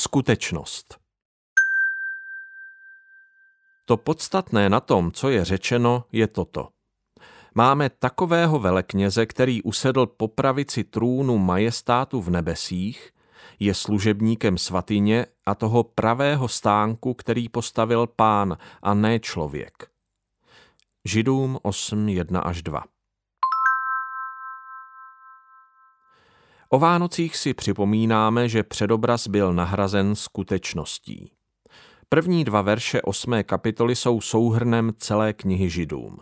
Skutečnost. To podstatné na tom, co je řečeno, je toto. Máme takového velekněze, který usedl po pravici trůnu majestátu v nebesích, je služebníkem svatyně a toho pravého stánku, který postavil pán a ne člověk. Židům 8, 1 až 2. O Vánocích si připomínáme, že předobraz byl nahrazen skutečností. První dva verše osmé kapitoly jsou souhrnem celé knihy Židům.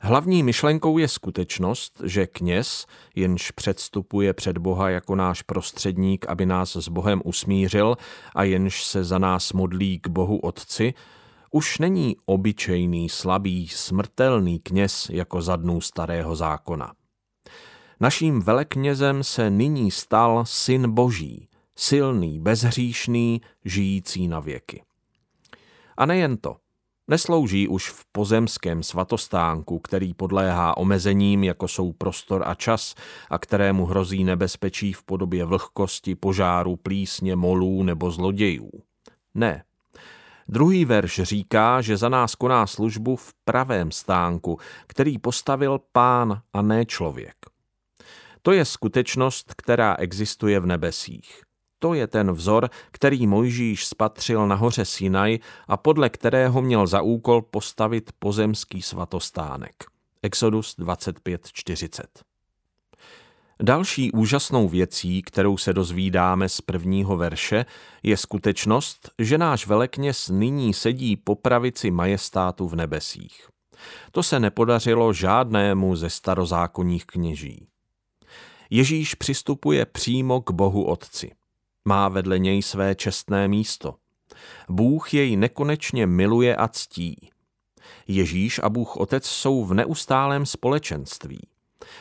Hlavní myšlenkou je skutečnost, že kněz, jenž předstupuje před Boha jako náš prostředník, aby nás s Bohem usmířil a jenž se za nás modlí k Bohu Otci, už není obyčejný, slabý, smrtelný kněz jako za dnů starého zákona. Naším veleknězem se nyní stal syn Boží, silný, bezhříšný, žijící na věky. A nejen to. Neslouží už v pozemském svatostánku, který podléhá omezením, jako jsou prostor a čas, a kterému hrozí nebezpečí v podobě vlhkosti, požáru, plísně, molů nebo zlodějů. Ne. Druhý verš říká, že za nás koná službu v pravém stánku, který postavil pán a ne člověk. To je skutečnost, která existuje v nebesích. To je ten vzor, který Mojžíš spatřil na hoře Sinaj a podle kterého měl za úkol postavit pozemský svatostánek. Exodus 25.40 Další úžasnou věcí, kterou se dozvídáme z prvního verše, je skutečnost, že náš velekněz nyní sedí po pravici majestátu v nebesích. To se nepodařilo žádnému ze starozákonních kněží. Ježíš přistupuje přímo k Bohu Otci. Má vedle něj své čestné místo. Bůh jej nekonečně miluje a ctí. Ježíš a Bůh Otec jsou v neustálém společenství.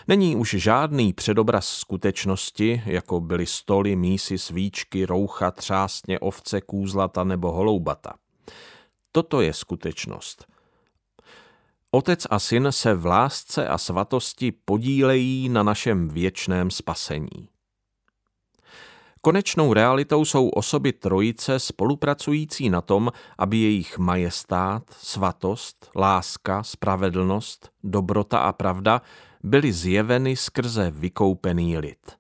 Není už žádný předobraz skutečnosti, jako byly stoly, mísy, svíčky, roucha, třásně, ovce, kůzlata nebo holoubata. Toto je skutečnost – Otec a syn se v lásce a svatosti podílejí na našem věčném spasení. Konečnou realitou jsou osoby trojice spolupracující na tom, aby jejich majestát, svatost, láska, spravedlnost, dobrota a pravda byly zjeveny skrze vykoupený lid.